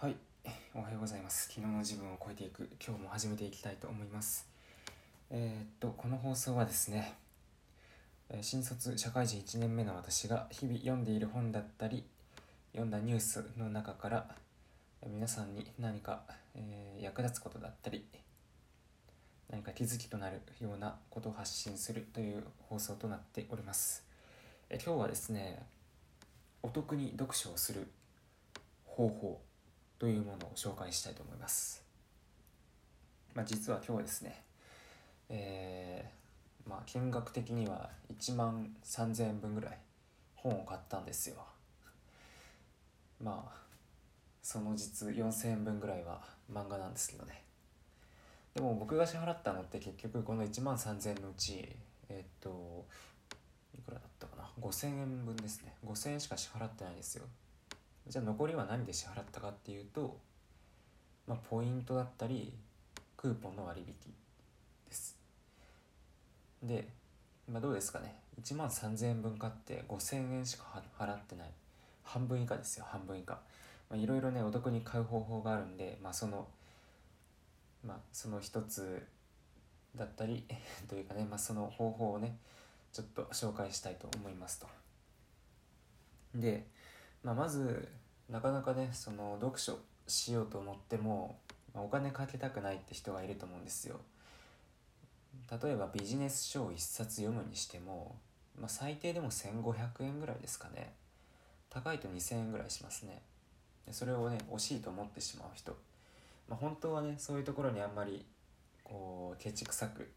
はい、おはようございます。昨日の自分を超えていく、今日も始めていきたいと思います。えーっと、この放送はですね、新卒社会人1年目の私が日々読んでいる本だったり、読んだニュースの中から、皆さんに何か、え役立つことだったり、何か気づきとなるようなことを発信するという放送となっております。え今日はですね、お得に読書をする方法というものを紹介したいと思います。まあ、実は今日ですね、えーまあ、金額的には1万3000円分ぐらい本を買ったんですよ。まあ、その実4000円分ぐらいは漫画なんですけどね。でも僕が支払ったのって結局この1万3000円のうち、えーっと、いくらだったかな ?5000 円分ですね。5000円しか支払ってないんですよ。じゃあ残りは何で支払ったかっていうと、まあ、ポイントだったりクーポンの割引です。で、まあ、どうですかね。1万3000円分買って5000円しか払ってない。半分以下ですよ半分以下。いろいろねお得に買う方法があるんで、まあ、そのまあその一つだったり というかね、まあ、その方法をねちょっと紹介したいと思いますと。でまあ、まずなかなかねその読書しようと思っても、ま、お金かけたくないって人がいると思うんですよ。例えばビジネス書を一冊読むにしても、まあ、最低でも1500円ぐらいですかね。高いと2000円ぐらいしますね。それをね惜しいと思ってしまう人、まあ、本当はねそういうところにあんまりこうケチくさく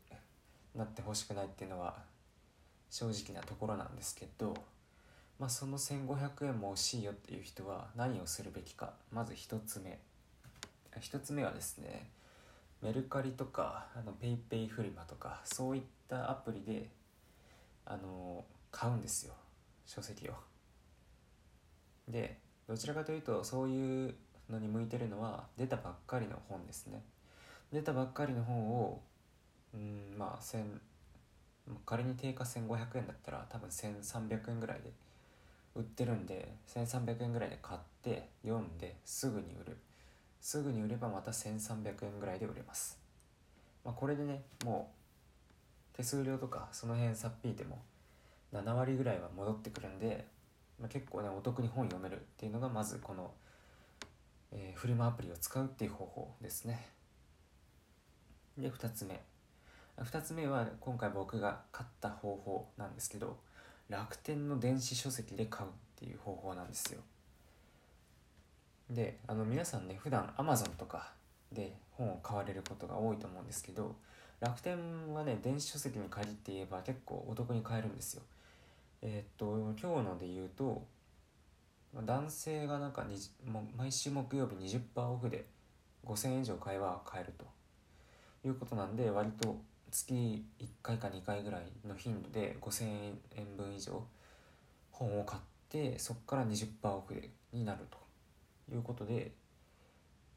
なってほしくないっていうのは正直なところなんですけどまあ、その1500円も惜しいよっていう人は何をするべきか。まず1つ目。1つ目はですねメルカリとかあのペイペイフリマとかそういったアプリであの買うんですよ。書籍を。でどちらかというとそういうのに向いてるのは出たばっかりの本ですね。出たばっかりの本をうんまあ仮に定価1500円だったら多分1300円ぐらいで売ってるんで1300円ぐらいで買って読んですぐに売る。すぐに売ればまた1300円ぐらいで売れます、まあ、これでねもう手数料とかその辺さっぴいても7割ぐらいは戻ってくるんで、まあ、結構ねお得に本読めるっていうのがまずこの、えーフリマアプリを使うっていう方法ですね。で2つ目。2つ目は今回僕が買った方法なんですけど楽天の電子書籍で買うっていう方法なんですよ。であの皆さんね普段 Amazon とかで本を買われることが多いと思うんですけど楽天はね電子書籍に限って言えば結構お得に買えるんですよ。えーっと今日ので言うと男性がなんかにもう毎週木曜日20%オフで5000円以上買えば買えるということなんで割と月1回か2回ぐらいの頻度で5000円分以上本を買ってそこから20%オフになるということで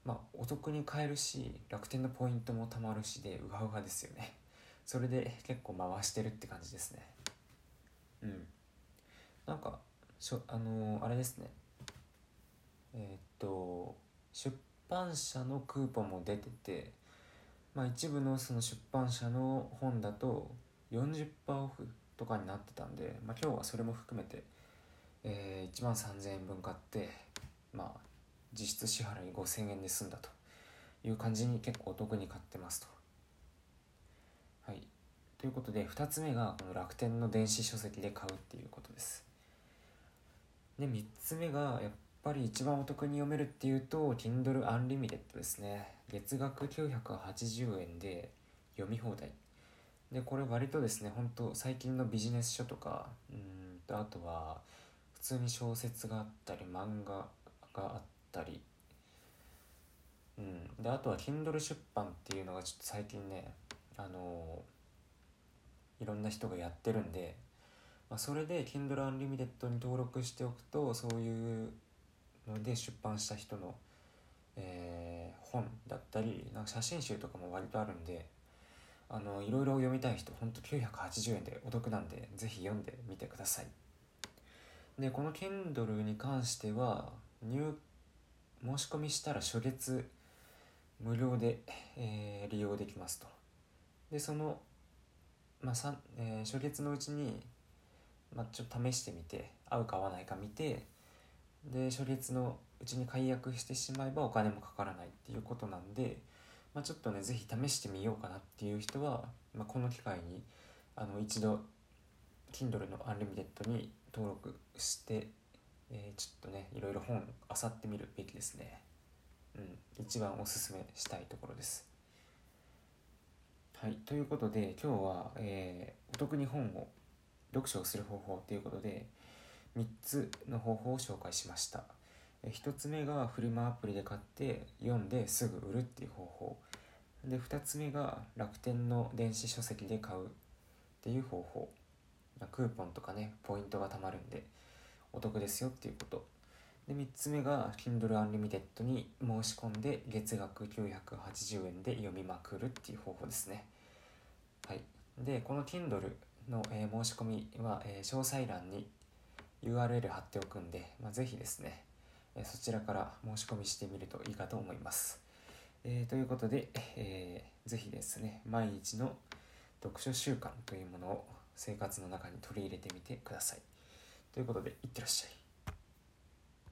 まあお得に買えるし楽天のポイントも貯まるしでうわうわですよね。それで結構回してるって感じですね。うん。なんかしょあのーあれですね。えーっと出版社のクーポンも出ててまあ、一部のその出版社の本だと40%オフとかになってたんで、まあ、今日はそれも含めて、えー、1万3000円分買って、まあ、実質支払い5000円で済んだという感じに結構お得に買ってますと。はい、ということで2つ目がこの楽天の電子書籍で買うっていうことです。で3つ目がやっぱり一番お得に読めるっていうと Kindle Unlimited ですね。月額980円で読み放題。でこれ割とですね本当最近のビジネス書とかうんとあとは普通に小説があったり漫画があったり。うん。であとは Kindle 出版っていうのがちょっと最近ねあのいろんな人がやってるんで、まあ、それで Kindle Unlimited に登録しておくとそういうので出版した人の、えー本だったりなんか写真集とかも割とあるんであのいろいろ読みたい人ほんと980円でお得なんでぜひ読んでみてください。でこの Kindle に関しては入申し込みしたら初月無料で、えー、利用できますと。でその、まあえー、初月のうちに、まあ、ちょっと試してみて合うか合わないか見てで初月のうちに解約してしまえばお金もかからないっていうことなんで、まあ、ちょっとね是非試してみようかなっていう人は、まあ、この機会にあの一度 Kindle の Unlimited に登録して、えー、ちょっとねいろいろ本漁ってみるべきですね。うん一番おすすめしたいところです。はいということで今日は、えー、お得に本を読書をする方法ということで3つの方法を紹介しました。1つ目がフリマアプリで買って読んですぐ売るっていう方法。で2つ目が楽天の電子書籍で買うっていう方法。クーポンとかねポイントが貯まるんでお得ですよっていうこと。で3つ目が Kindle Unlimited に申し込んで月額980円で読みまくるっていう方法ですね。はい。でこの Kindle の、え、申し込みは、え、詳細欄に URL 貼っておくんで、まあ、ぜひですね、え、そちらから申し込みしてみるといいかと思います、えー、ということで、えー、ぜひですね毎日の読書習慣というものを生活の中に取り入れてみてください。ということで、いってらっしゃい。